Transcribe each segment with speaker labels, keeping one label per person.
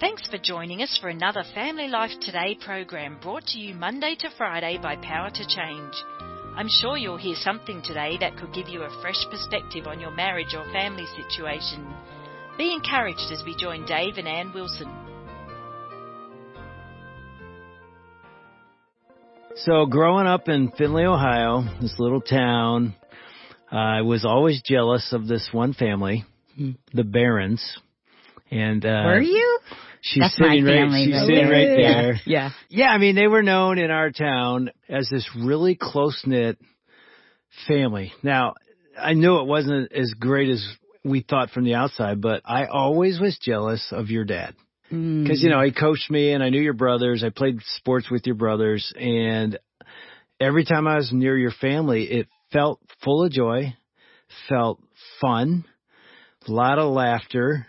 Speaker 1: Thanks for joining us for another Family Life Today program brought to you Monday to Friday by Power to Change. I'm sure you'll hear something today that could give you a fresh perspective on your marriage or family situation. Be encouraged as we join Dave and Ann Wilson.
Speaker 2: So, growing up in Findlay, Ohio, this little town, I was always jealous of this one family, the Barons. And uh,
Speaker 3: Were you?
Speaker 2: She's
Speaker 3: That's my
Speaker 2: sitting right. She's sitting
Speaker 3: there.
Speaker 2: right
Speaker 3: Yeah.
Speaker 2: there.
Speaker 3: Yeah.
Speaker 2: Yeah, I mean they were known in our town as this really close knit family. Now, I knew it wasn't as great as we thought from the outside, but I always was jealous of your dad.
Speaker 3: Mm.
Speaker 2: Because, you know, he coached me and I knew your brothers. I played sports with your brothers. And every time I was near your family, it felt full of joy, felt fun, a lot of laughter.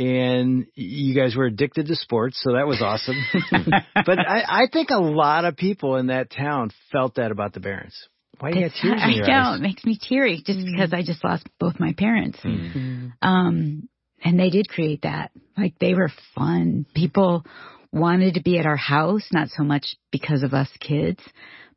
Speaker 2: And you guys were addicted to sports, so that was awesome. but I, I think a lot of people in that town felt that about the Barons. Why do you have
Speaker 3: It's-
Speaker 2: tears in
Speaker 3: I
Speaker 2: your
Speaker 3: know
Speaker 2: eyes?
Speaker 3: it makes me teary just because I just lost both my parents.
Speaker 2: Mm.
Speaker 3: Um, and they did create that. Like they were fun. People wanted to be at our house, not so much because of us kids,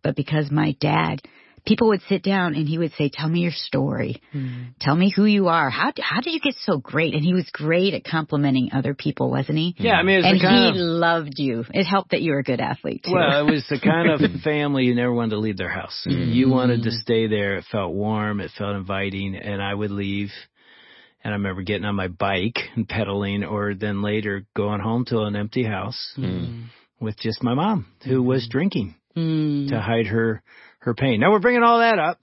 Speaker 3: but because my dad. People would sit down and he would say, "Tell me your story. Hmm. Tell me who you are. How how did you get so great?" And he was great at complimenting other people, wasn't he?
Speaker 2: Yeah, I mean,
Speaker 3: and he
Speaker 2: of
Speaker 3: loved you. It helped that you were a good athlete too.
Speaker 2: Well, it was the kind of family you never wanted to leave their house. Mm-hmm. You wanted to stay there. It felt warm. It felt inviting. And I would leave. And I remember getting on my bike and pedaling or then later going home to an empty house mm-hmm. with just my mom who was mm-hmm. drinking to hide her, her pain. Now we're bringing all that up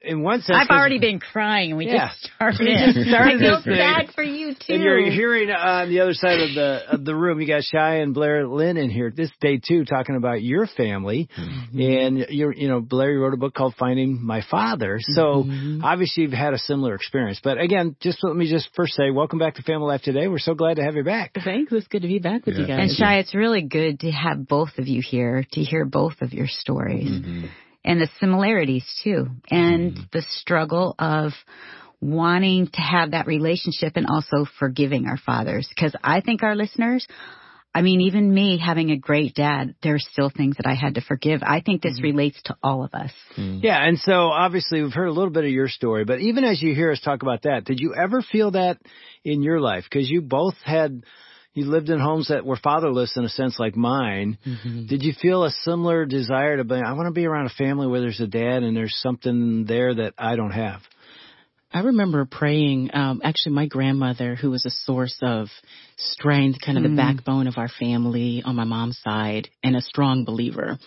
Speaker 2: in one sense.
Speaker 3: I've already been crying, we
Speaker 2: Yeah.
Speaker 3: just started.
Speaker 2: We just started
Speaker 3: I feel
Speaker 2: this
Speaker 3: bad for you too.
Speaker 2: And you're hearing on the other side of the of the room, you got Shai and Blair Linne in here this day too, talking about your family. Mm-hmm. And you're, you know, Blair wrote a book called Finding My Father. So mm-hmm. obviously you've had a similar experience. But again, just let me just first say, welcome back to Family Life today. We're so glad to have you back.
Speaker 4: Thanks. It's good to be back with you guys.
Speaker 3: and
Speaker 4: guys.
Speaker 3: Shai, it's really good to have both of you here to hear both of your stories mm-hmm. And the similarities too, and mm-hmm. the struggle of wanting to have that relationship and also forgiving our fathers. Because I think our listeners. I mean, even me having a great dad, there's still things that I had to forgive. I think this mm-hmm. relates to all of us. Mm-hmm.
Speaker 2: Yeah, and so obviously we've heard a little bit of your story, but even as you hear us talk about that, did you ever feel that in your life? Because you both had, you lived in homes that were fatherless in a sense like mine. Did you feel a similar desire to be, I want to be around a family where there's a dad and there's something there that I don't have?
Speaker 4: I remember praying, um, actually my grandmother, who was a source of strength, kind of the backbone of our family on my mom's side and a strong believer.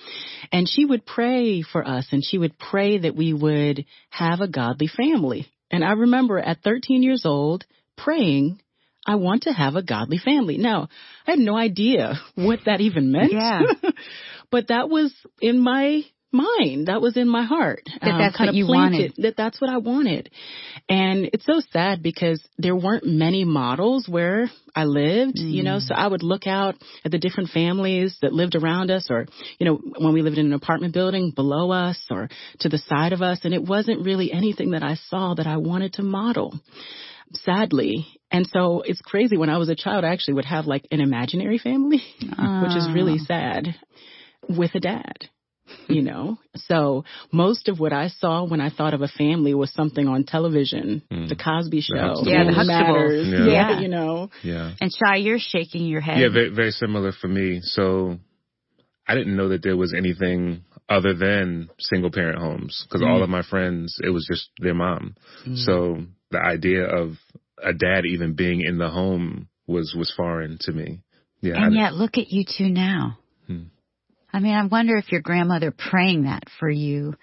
Speaker 4: And she would pray for us and she would pray that we would have a godly family. And I remember at 13 years old praying, I want to have a godly family. Now, I had no idea what that even meant.
Speaker 3: Yeah.
Speaker 4: but that was in my mind. That was in my heart.
Speaker 3: That um, that's
Speaker 4: kind
Speaker 3: what you
Speaker 4: planted,
Speaker 3: wanted.
Speaker 4: That that's what I wanted. And it's so sad because there weren't many models where I lived, you know, mm. so I would look out at the different families that lived around us or, you know, when we lived in an apartment building below us or to the side of us. And it wasn't really anything that I saw that I wanted to model sadly. And so it's crazy. When I was a child, I actually would have like an imaginary family, which is really ah. sad with a dad. You know, so most of what I saw when I thought of a family was something on television, hmm. The Cosby Show,
Speaker 5: Huxtables.
Speaker 3: Yeah, the
Speaker 4: Family Matters.
Speaker 3: Huxtables.
Speaker 5: Yeah.
Speaker 4: yeah, you know,
Speaker 5: Yeah.
Speaker 3: And Shai, you're shaking your head.
Speaker 5: Yeah, very, very similar for me. So I didn't know that there was anything other than single parent homes because all hmm. of my friends, it was just their mom. Hmm. So the idea of a dad even being in the home was, was foreign to me. Yeah.
Speaker 3: And
Speaker 5: I-
Speaker 3: yet, look at you two now. I mean, I wonder if your grandmother praying that for you,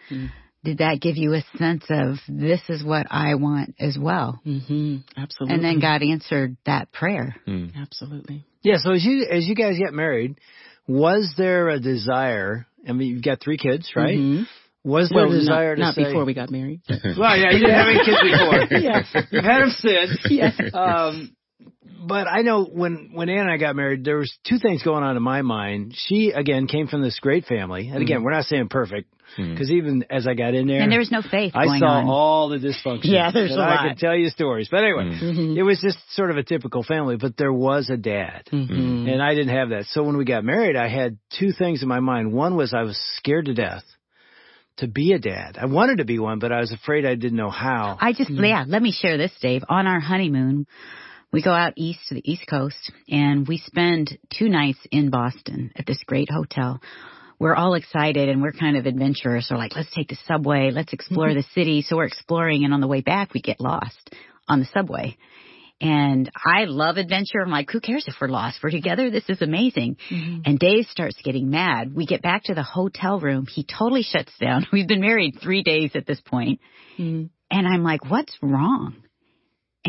Speaker 3: did that give you a sense of this is what I want as well?
Speaker 4: hmm absolutely.
Speaker 3: And then God answered that prayer.
Speaker 5: Hmm.
Speaker 4: absolutely.
Speaker 2: Yeah, so as you, as you guys get married, was there a desire? I mean, you've got three kids, right?
Speaker 4: Mhm.
Speaker 2: Was there
Speaker 4: Well,
Speaker 2: a desire
Speaker 4: not,
Speaker 2: to
Speaker 4: not
Speaker 2: say,
Speaker 4: before we got married.
Speaker 2: Well, yeah, you didn't have any kids before.
Speaker 4: yeah.
Speaker 2: You've had them since.
Speaker 4: Yes.
Speaker 2: Um, but I know when when Ann and I got married, there was two things going on in my mind. She again came from this great family, and again, mm-hmm. we're not saying perfect, because mm-hmm. even as I got in there,
Speaker 3: and there was no faith.
Speaker 2: I saw
Speaker 3: on.
Speaker 2: all the dysfunction.
Speaker 3: Yeah, there's a lot.
Speaker 2: I could tell you stories, but anyway, mm-hmm. it was just sort of a typical family. But there was a dad, mm-hmm. and I didn't have that. So when we got married, I had two things in my mind. One was I was scared to death to be a dad. I wanted to be one, but I was afraid I didn't know how.
Speaker 3: I just, mm-hmm. yeah, let me share this, Dave. On our honeymoon, we go out east to the East Coast and we spend two nights in Boston at this great hotel. We're all excited and we're kind of adventurous. We're like, let's take the subway, let's explore the city. So we're exploring and on the way back we get lost on the subway. And I love adventure. I'm like, who cares if we're lost? We're together. This is amazing. Mm-hmm. And Dave starts getting mad. We get back to the hotel room. He totally shuts down. We've been married three days at this point. Mm-hmm. And I'm like, what's wrong?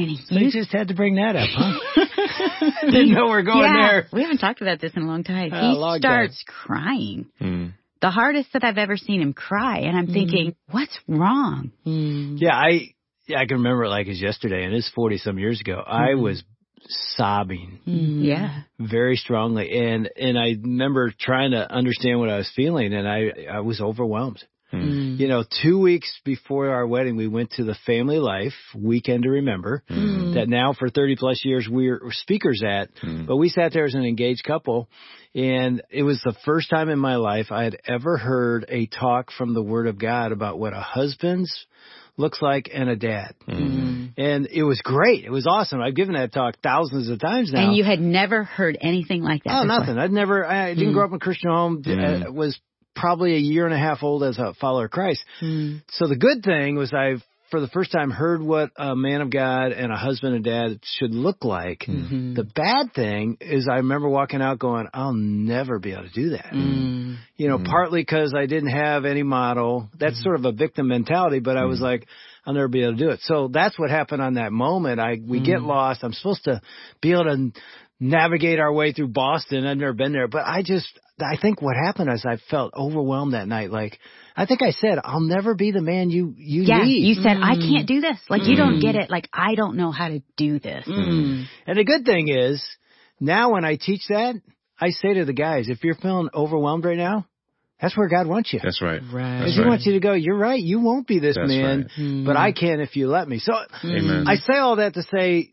Speaker 2: And he so you just had to bring that up, huh? Didn't know we are going
Speaker 3: yeah,
Speaker 2: there.
Speaker 3: We haven't talked about this in a long time. Uh, he long starts time. crying. Mm. The hardest that I've ever seen him cry. And I'm mm. thinking, what's wrong?
Speaker 2: Mm. Yeah, I yeah, I can remember it like it's yesterday, and it's 40 some years ago. I mm-hmm. was sobbing.
Speaker 3: Mm-hmm. Yeah.
Speaker 2: Very strongly. And, and I remember trying to understand what I was feeling and I, I was overwhelmed. Mm. You know, two weeks before our wedding, we went to the Family Life Weekend to Remember mm. that now for 30 plus years we're speakers at. Mm. But we sat there as an engaged couple and it was the first time in my life I had ever heard a talk from the Word of God about what a husband's looks like and a dad. Mm-hmm. And it was great. It was awesome. I've given that talk thousands of times now.
Speaker 3: And you had never heard anything like that?
Speaker 2: Oh,
Speaker 3: before.
Speaker 2: nothing. I'd never, I didn't mm grow up in a Christian home. mm Uh, was probably a year and a half old as a follower of Christ. Mm. So the good thing was I, for the first time, heard what a man of God and a husband and dad should look like. Mm-hmm. The bad thing is I remember walking out going, I'll never be able to do that. Mm. You know, mm. partly because I didn't have any model. That's mm-hmm. sort of a victim mentality, but I was mm. like, I'll never be able to do it. So that's what happened on that moment. I, we get lost. I'm supposed to be able to navigate our way through Boston. I've never been there, but I just, I think what happened is I felt overwhelmed that night. Like, I think I said, I'll never be the man you, you
Speaker 3: yeah,
Speaker 2: need.
Speaker 3: you said, mm. I can't do this. Like, mm. you don't get it. Like, I don't know how to do this.
Speaker 2: Mm. And the good thing is, now when I teach that, I say to the guys, if you're feeling overwhelmed right now, that's where God wants you.
Speaker 5: That's right.
Speaker 3: Right.
Speaker 2: Because He wants you to go, you're right, you won't be this That's man, right. but I can if you let me. So Amen. I say all that to say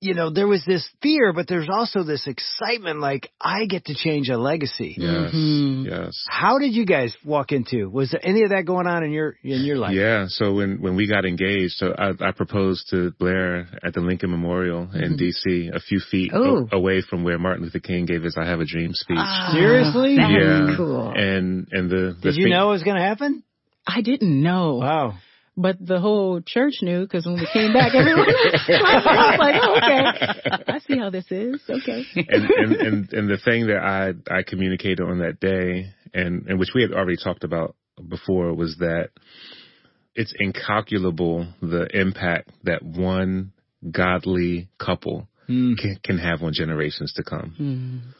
Speaker 2: you know, there was this fear, but there's also this excitement like, I get to change a legacy.
Speaker 5: Yes. Mm-hmm. Yes.
Speaker 2: How did you guys walk into? Was there any of that going on in your, in your life?
Speaker 5: Yeah. So when, when we got engaged, so I, I proposed to Blair at the Lincoln Memorial mm-hmm. in DC, a few feet o- away from where Martin Luther King gave his I Have a Dream speech.
Speaker 2: Oh, Seriously?
Speaker 5: yeah.
Speaker 3: cool.
Speaker 5: And, and the,
Speaker 2: the Did you thing- know it was going to happen?
Speaker 4: I didn't know.
Speaker 2: Wow.
Speaker 4: But the whole church knew because when we came back, everyone was like, oh, okay, I see how this is. Okay.
Speaker 5: and, and, and, and the thing that I, I communicated on that day and, and which we had already talked about before was that it's incalculable the impact that one godly couple mm. can, can have on generations to come. Mm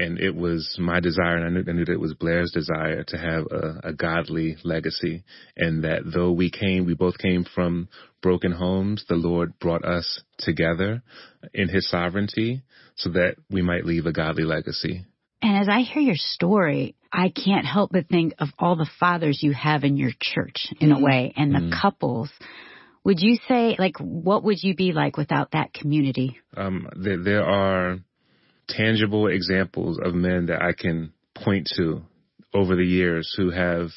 Speaker 5: and it was my desire, and I knew, I knew that it was Blair's desire to have a, a, godly legacy, and that though we came, we both came from broken homes, the Lord brought us together in His sovereignty so that we might leave a godly legacy.
Speaker 3: And as I hear your story, I can't help but think of all the fathers you have in your church, in a way, and the mm-hmm. couples. Would you say, like, what would you be like without that community?
Speaker 5: Um, there, there are tangible examples of men that I can point to over the years who have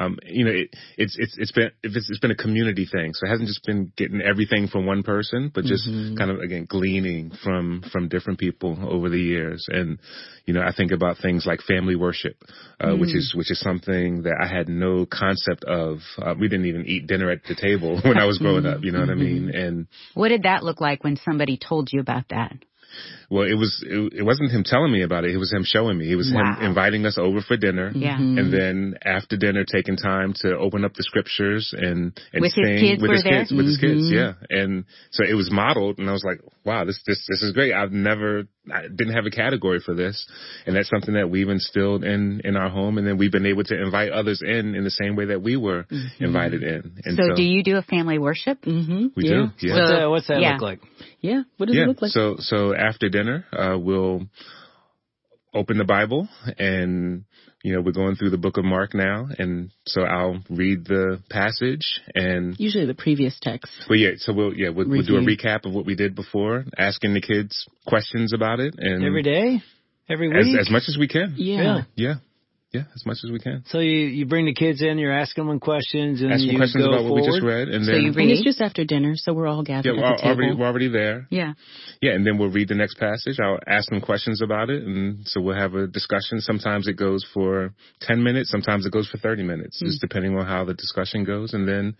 Speaker 5: um, you know, it, it's it's it's been it's, it's been a community thing, so it hasn't just been getting everything from one person, but just mm-hmm. kind of again gleaning from from different people over the years. And you know, I think about things like family worship, uh, mm. which is which is something that I had no concept of. Uh, we didn't even eat dinner at the table when I was growing up. You know what I mean? Mm-hmm. And
Speaker 3: what did that look like when somebody told you about that?
Speaker 5: Well, it was it, it, wasn't him telling me about it. It was him showing me. It was wow. him inviting us over for dinner.
Speaker 3: Yeah. Mm-hmm.
Speaker 5: And then after dinner, taking time to open up the scriptures and and
Speaker 3: with
Speaker 5: sing
Speaker 3: his kids
Speaker 5: with his
Speaker 3: kids,
Speaker 5: with mm-hmm. his kids. Yeah. And so it was modeled, and I was like, wow, this this this is great. I've never I didn't have a category for this, and that's something that we've instilled in in our home, and then we've been able to invite others in in the same way that we were mm-hmm. invited in.
Speaker 3: And so, so, do you do a family worship?
Speaker 4: Mm-hmm.
Speaker 5: We yeah. do. Yeah.
Speaker 2: What's that, what's that
Speaker 3: yeah.
Speaker 2: look like?
Speaker 4: Yeah. What does
Speaker 5: yeah.
Speaker 4: it look like?
Speaker 5: So so after dinner, uh, we'll open the Bible and you know, we're going through the book of Mark now, and so I'll read the passage and
Speaker 4: usually the previous text.
Speaker 5: Well, yeah, so we'll yeah we'll, we'll do a recap of what we did before, asking the kids questions about it, and
Speaker 2: every day, every week,
Speaker 5: as, as much as we can.
Speaker 4: Yeah,
Speaker 5: yeah. Yeah, as much as we can.
Speaker 2: So you you bring the kids in, you're asking them questions, and
Speaker 5: asking
Speaker 2: you
Speaker 5: questions
Speaker 2: go
Speaker 5: about
Speaker 2: forward.
Speaker 5: what we just read, and
Speaker 3: so
Speaker 5: then
Speaker 3: you
Speaker 4: and it's just after dinner, so we're all gathered
Speaker 5: yeah,
Speaker 4: at
Speaker 5: we're
Speaker 4: the table.
Speaker 5: already we're already there.
Speaker 3: Yeah,
Speaker 5: yeah, and then we'll read the next passage. I'll ask them questions about it, and so we'll have a discussion. Sometimes it goes for ten minutes, sometimes it goes for thirty minutes, mm. just depending on how the discussion goes, and then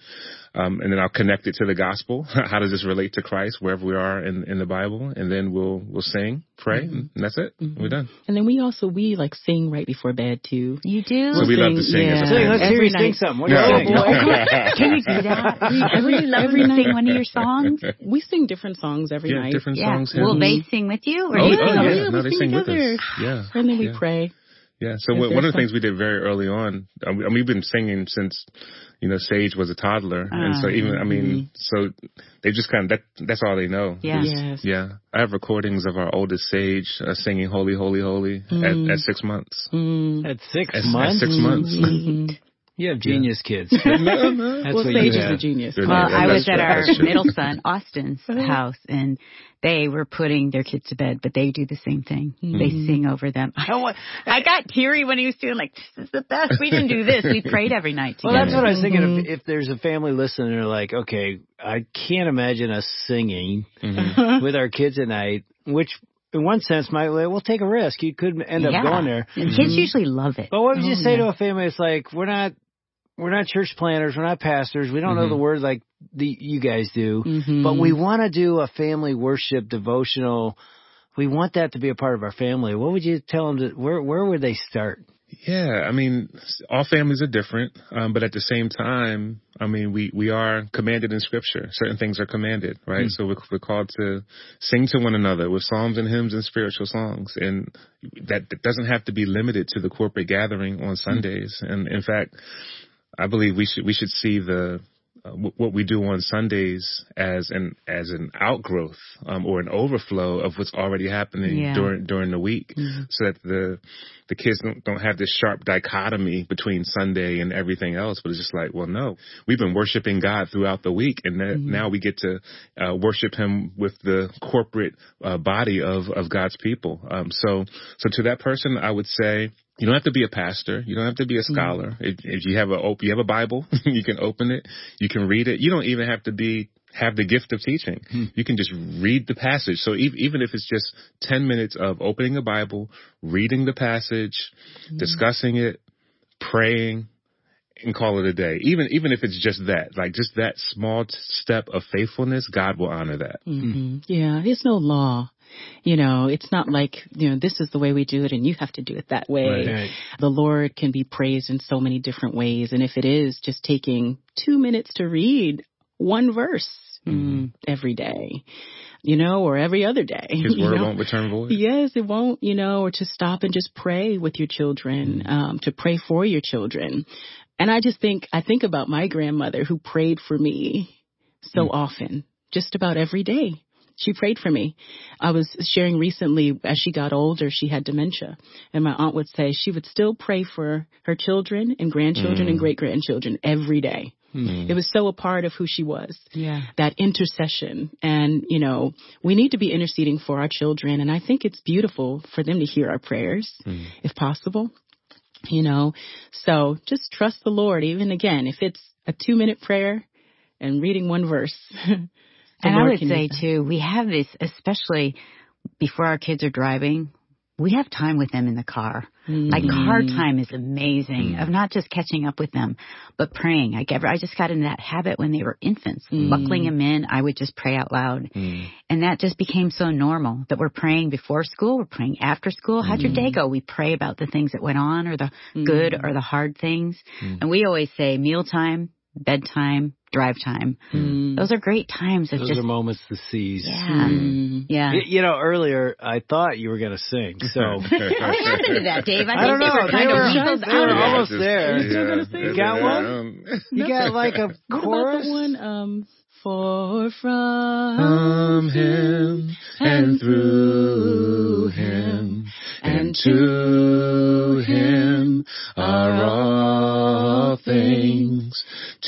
Speaker 5: um, and then I'll connect it to the gospel. how does this relate to Christ wherever we are in in the Bible, and then we'll we'll sing, pray, mm-hmm. and that's it. Mm-hmm. We're done.
Speaker 4: And then we also we like sing right before bed too.
Speaker 3: You do.
Speaker 5: So we love to sing.
Speaker 4: Yeah.
Speaker 5: As a
Speaker 2: Sing, let's hear
Speaker 4: Every
Speaker 2: you sing
Speaker 4: night.
Speaker 2: something. What do you
Speaker 5: No.
Speaker 2: sing?
Speaker 3: Can you do that? Every, love
Speaker 4: every night.
Speaker 3: sing one of your songs.
Speaker 4: We sing different songs every
Speaker 5: Yeah,
Speaker 4: night.
Speaker 5: different
Speaker 3: Yeah.
Speaker 5: songs.
Speaker 3: Will
Speaker 5: hymns.
Speaker 3: they sing with you, or
Speaker 5: Oh,
Speaker 3: do you
Speaker 5: oh,
Speaker 3: sing
Speaker 5: yeah. No, they
Speaker 4: sing
Speaker 5: sing with us. Yeah.
Speaker 4: And then we pray.
Speaker 5: Yeah. So
Speaker 4: If
Speaker 5: one one of the things we did very early on, I mean, we've been singing since, you know, Sage was a toddler, and so even I mean, so they just kind of that that's all they know.
Speaker 3: Yeah.
Speaker 4: Yes.
Speaker 5: Yeah. I have recordings of our oldest Sage uh, singing "Holy, Holy, Holy" at, at six months.
Speaker 4: Mm.
Speaker 2: At six
Speaker 5: At,
Speaker 2: months,
Speaker 5: at six months.
Speaker 4: Mhm.
Speaker 2: You have genius kids. That's
Speaker 4: well,
Speaker 2: what
Speaker 4: Sage
Speaker 2: you
Speaker 4: is
Speaker 2: have.
Speaker 4: a genius.
Speaker 3: Well, I was at our middle son Austin's house, and they were putting their kids to bed, but they do the same thing. They sing over them. I, I got teary when he was doing like, "This is the best." We didn't do this. We prayed every night
Speaker 2: Well, that's what I was thinking. If, if there's a family listening, they're like, okay, I can't imagine us singing
Speaker 5: Mhm.
Speaker 2: with our kids at night, which in one sense might, well, take a risk. You could end up
Speaker 3: yeah.
Speaker 2: going there.
Speaker 3: And kids usually love it.
Speaker 2: But what would you
Speaker 4: Oh,
Speaker 2: say
Speaker 4: yeah.
Speaker 2: to a family? It's like, we're not, we're not church planners. We're not pastors. We don't know
Speaker 5: Mhm.
Speaker 2: the word like the, you guys do,
Speaker 4: Mhm.
Speaker 2: but we want to do a family worship devotional. We want that to be a part of our family. What would you tell them to, where, where would they start?
Speaker 5: Yeah, I mean, all families are different, um, but at the same time, I mean, we we are commanded in Scripture. Certain things are commanded, right? So we're, we're called to sing to one another with psalms and hymns and spiritual songs, and that, that doesn't have to be limited to the corporate gathering on Sundays. And in fact, I believe we should we should see the uh, w- what we do on Sundays as an as an outgrowth um, or an overflow of what's already happening
Speaker 3: Yeah.
Speaker 5: during during the week, so that the the kids don't, don't have this sharp dichotomy between Sunday and everything else. But it's just like, well, no, we've been worshiping God throughout the week, and that now we get to uh, worship Him with the corporate uh, body of of God's people. Um, so so to that person, I would say. You don't have to be a pastor. You don't have to be a mm-hmm. scholar. If, if you have a op- you have a Bible, you can open it. You can read it. You don't even have to be have the gift of teaching. Hmm. You can just read the passage. So e- even if it's just 10 minutes of opening the Bible, reading the passage, hmm. discussing it, praying, and call it a day. Even even if it's just that, like just that small t- step of faithfulness, God will honor that. Mm-hmm.
Speaker 4: hmm Yeah, there's no law. You know, it's not like, you know, this is the way we do it and you have to do it that way.
Speaker 2: Right.
Speaker 4: The Lord can be praised in so many different ways. And if it is just taking two minutes to read one verse mm, every day, you know, or every other day.
Speaker 5: His word
Speaker 4: know?
Speaker 5: won't return void.
Speaker 4: Yes, it won't, you know, or to stop and just pray with your children, um, to pray for your children. And I just think, I think about my grandmother who prayed for me so often, just about every day. She prayed for me. I was sharing recently as she got older, she had dementia. And my aunt would say she would still pray for her children and grandchildren and mm. great grandchildren every day. Mm. It was so a part of who she was
Speaker 3: Yeah.
Speaker 4: that intercession. And, you know, we need to be interceding for our children. And I think it's beautiful for them to hear our prayers, mm. if possible. You know, so just trust the Lord. Even again, if it's a two minute prayer and reading one verse.
Speaker 3: And I would say too, we have this, especially before our kids are driving, we have time with them in the car. Like car time is amazing of not just catching up with them, but praying. I get, I just got into that habit when they were infants, buckling them in. I would just pray out loud. And that just became so normal that we're praying before school. We're praying after school. How'd your day go? We pray about the things that went on or the good or the hard things. And we always say mealtime, bedtime, drive time. Mm. Those are great times.
Speaker 2: Those
Speaker 3: just,
Speaker 2: are moments to seize.
Speaker 3: Yeah. Mm. Yeah.
Speaker 2: You, you, know, earlier I thought you were going to sing. So
Speaker 3: what happened to that, Dave? I,
Speaker 2: I don't know.
Speaker 3: They were kind
Speaker 2: they
Speaker 3: of
Speaker 2: were,
Speaker 3: weaseled
Speaker 2: they were
Speaker 3: out
Speaker 2: almost
Speaker 3: of
Speaker 2: there.
Speaker 5: Yeah.
Speaker 2: You got one? You got like a
Speaker 4: what
Speaker 2: chorus?
Speaker 4: About the one, um, for from,
Speaker 5: from him and through him and to him are all things.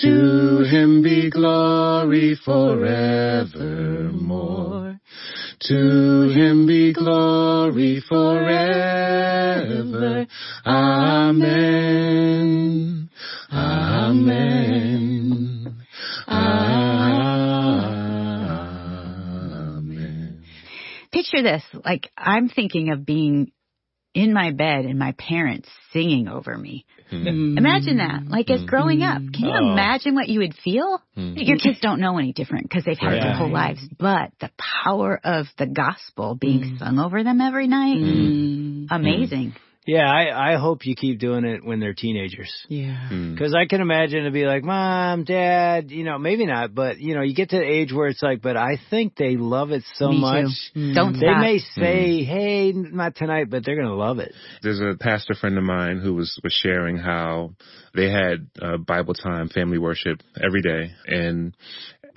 Speaker 5: To him be glory forevermore. To him be glory forever. Amen. Amen. Amen.
Speaker 3: Picture this. Like, I'm thinking of being in my bed and my parents singing over me.
Speaker 5: Hmm. hmm.
Speaker 3: Imagine that. Like as growing up, hmm. can you
Speaker 2: Oh.
Speaker 3: imagine what you would feel? Hmm. Your kids don't know any different because they've had it their whole lives. But the power of the gospel being sung over them every night,
Speaker 4: Mm.
Speaker 3: amazing.
Speaker 2: Yeah, I, I hope you keep doing it when they're teenagers.
Speaker 4: Yeah.
Speaker 5: Hmm.
Speaker 2: Because I can imagine to be like, Mom, Dad, you know, maybe not, but you know, you get to the age where it's like, but I think they love it so
Speaker 3: Me too.
Speaker 2: much.
Speaker 3: Don't
Speaker 2: They
Speaker 3: stop.
Speaker 2: may say, hey, not tonight, but they're going to love it.
Speaker 5: There's a pastor friend of mine who was, was sharing how they had uh, Bible time, family worship every day. And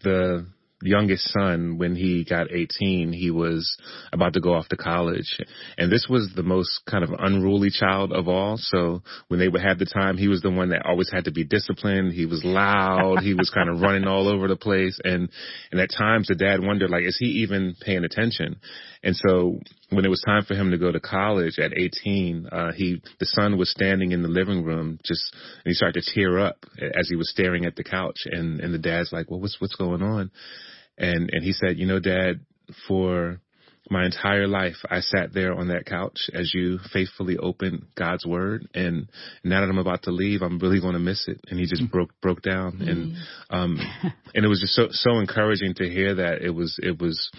Speaker 5: the youngest son, when he got 18, he was about to go off to college. And this was the most kind of unruly child of all. So when they would have the time, he was the one that always had to be disciplined. He was loud. he was kind of running all over the place. And, and at times the dad wondered, like, is he even paying attention? And so when it was time for him to go to college at 18, uh, he, the son was standing in the living room just, and he started to tear up as he was staring at the couch. And, and the dad's like, well, what's, what's going on? And, and he said, you know, dad, for my entire life, I sat there on that couch as you faithfully opened God's word. And now that I'm about to leave, I'm really going to miss it. And he just broke, broke down. And, um, and it was just so, so encouraging to hear that it was, it was,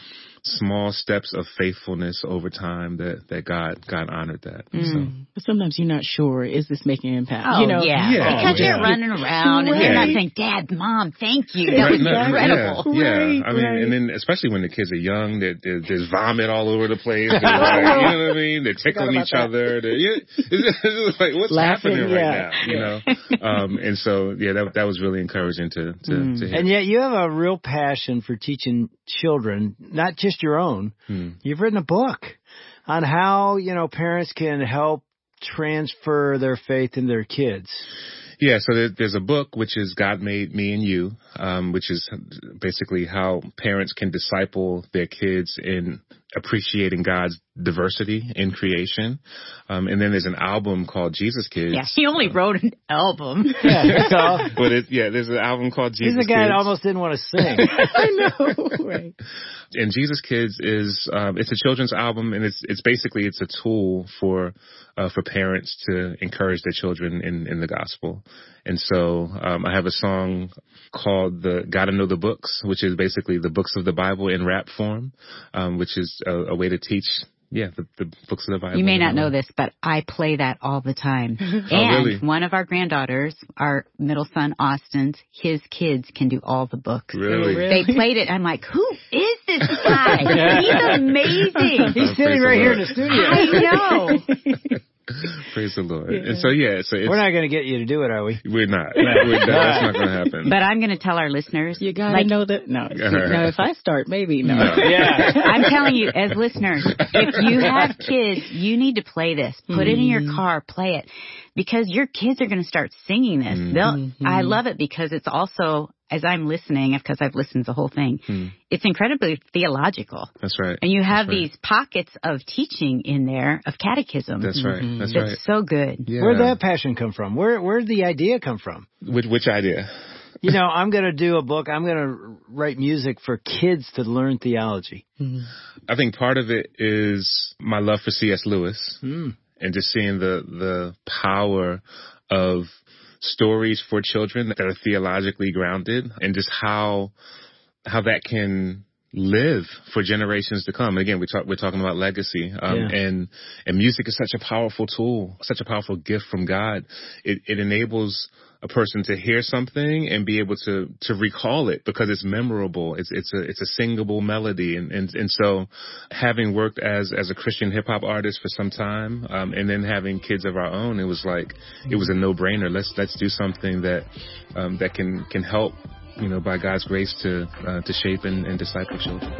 Speaker 5: small steps of faithfulness over time that that God God honored that. So
Speaker 4: But sometimes you're not sure, is this making an impact?
Speaker 3: Oh,
Speaker 4: you know,
Speaker 3: yeah.
Speaker 5: Yeah.
Speaker 3: Because
Speaker 5: Yeah.
Speaker 3: you're running around and you're not saying, Dad, Mom, thank you. That was
Speaker 5: Right, no,
Speaker 3: incredible.
Speaker 5: Yeah, yeah.
Speaker 4: Right,
Speaker 5: I mean,
Speaker 4: right.
Speaker 5: and then especially when the kids are young, there, there, there's vomit all over the place. Like, you know what I mean? They're tickling each
Speaker 4: that.
Speaker 5: other. They're, yeah, it's just like what's
Speaker 4: Laughing,
Speaker 5: happening
Speaker 4: yeah.
Speaker 5: right now? You know. Um, and so yeah, that that was really encouraging to to,
Speaker 4: Mm.
Speaker 5: to hear.
Speaker 2: And yet you have a real passion for teaching children, not just your own.
Speaker 5: Hmm.
Speaker 2: You've written a book on how, you know, parents can help transfer their faith in their kids.
Speaker 5: Yeah, so there, there's a book which is God Made Me and You, um, which is basically how parents can disciple their kids in appreciating God's diversity in creation. Um, and then there's an album called Jesus Kids.
Speaker 3: Yeah, he only wrote an album.
Speaker 2: Yeah, that's all.
Speaker 5: But it, yeah, there's an album called Jesus.
Speaker 2: Kids. He's a guy
Speaker 5: Kids.
Speaker 2: that almost didn't want to sing.
Speaker 4: I know, right?
Speaker 5: and Jesus Kids is um, it's a children's album, and it's it's basically it's a tool for uh, for parents to encourage their children in in the gospel. And so um, I have a song called the "Gotta Know the Books," which is basically the books of the Bible in rap form, um, which is a, a way to teach. Yeah, the, the books of the Bible.
Speaker 3: You may not know this, but I play that all the time. and
Speaker 5: Oh, really?
Speaker 3: one of our granddaughters, our middle son Austin's, his kids can do all the books.
Speaker 5: Really?
Speaker 3: They played it. I'm like, who is this guy? He's amazing.
Speaker 2: He's sitting right here in the studio.
Speaker 3: I know.
Speaker 5: Praise the Lord. And so yeah, so it's,
Speaker 2: We're not going to get you to do it, are we?
Speaker 5: we're not. We're not that's not going to happen.
Speaker 3: But I'm going to tell our listeners.
Speaker 4: You gotta
Speaker 3: like,
Speaker 4: know that. No, see, no. If I start, maybe no.
Speaker 2: Yeah.
Speaker 3: I'm telling you, as listeners, if you have kids, you need to play this. Put it in your mm-hmm. car, play it, because your kids are going to start singing this. They'll. Mm-hmm. I love it because it's also, as I'm listening, because I've listened to the whole thing, hmm. it's incredibly theological,
Speaker 5: That's right.
Speaker 3: and you have
Speaker 5: right.
Speaker 3: these pockets of teaching in there of catechism.
Speaker 5: That's right. Mm-hmm. That's
Speaker 3: It's
Speaker 5: right.
Speaker 3: so good.
Speaker 5: Yeah.
Speaker 2: Where'd that passion come from? Where Where'd the idea come from?
Speaker 5: Which, which idea?
Speaker 2: You know, I'm going to do a book. I'm going to write music for kids to learn theology. Mm-hmm.
Speaker 5: I think part of it is my love for C.S. Lewis
Speaker 2: Hmm.
Speaker 5: and just seeing the the power of stories for children that are theologically grounded and just how how that can live for generations to come. Again, we talk, we're talking about legacy, um, yeah. and and music is such a powerful tool, such a powerful gift from God. It, it enables a person to hear something and be able to to recall it because it's memorable. It's it's a it's a singable melody, and and and so having worked as as a Christian hip hop artist for some time, um, and then having kids of our own, it was like it was a no brainer. Let's let's do something that um, that can can help you know by God's grace to uh, to shape and, and disciple children.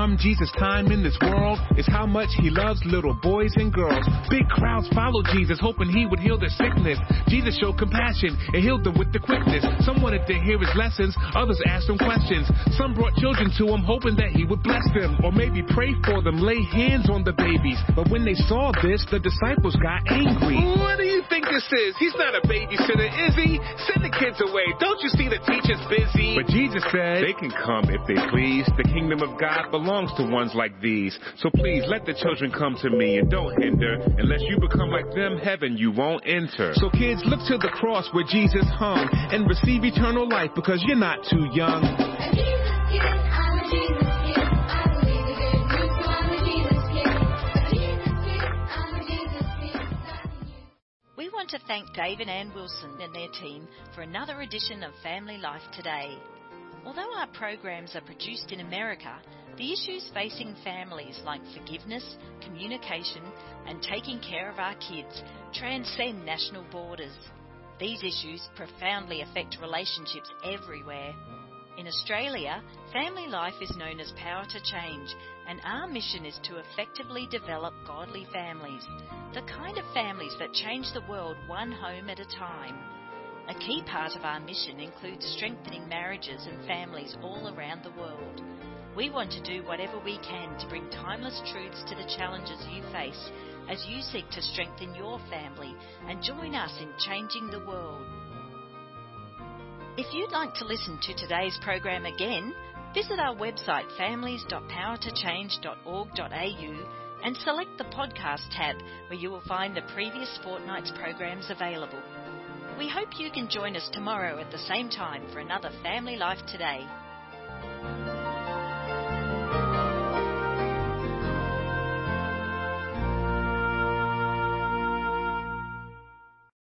Speaker 6: From Jesus' time in this world is how much he loves little boys and girls. Big crowds followed Jesus, hoping he would heal their sickness. Jesus showed compassion and healed them with the quickness. Some wanted to hear his lessons, others asked him questions. Some brought children to him, hoping that he would bless them, or maybe pray for them, lay hands on the babies. But when they saw this, the disciples got angry. What do you think this is? He's not a babysitter, is he? Send the kids away. Don't you see the teacher's busy? But Jesus said, they can come if they please. The kingdom of God belongs to ones like these. So please let the children come to me and don't hinder. Unless you become like them, heaven you won't enter. So kids, look to the cross where Jesus hung and receive eternal life because you're not too young.
Speaker 1: We want to thank Dave and Ann Wilson and their team for another edition of Family Life Today. Although our programs are produced in America, the issues facing families like forgiveness, communication, and taking care of our kids transcend national borders. These issues profoundly affect relationships everywhere. In Australia, family life is known as Power to Change, and our mission is to effectively develop godly families, the kind of families that change the world one home at a time. A key part of our mission includes strengthening marriages and families all around the world. We want to do whatever we can to bring timeless truths to the challenges you face as you seek to strengthen your family and join us in changing the world. If you'd like to listen to today's program again, visit our website families.powertochange.org.au and select the podcast tab where you will find the previous fortnight's programs available. We hope you can join us tomorrow at the same time for another Family Life Today.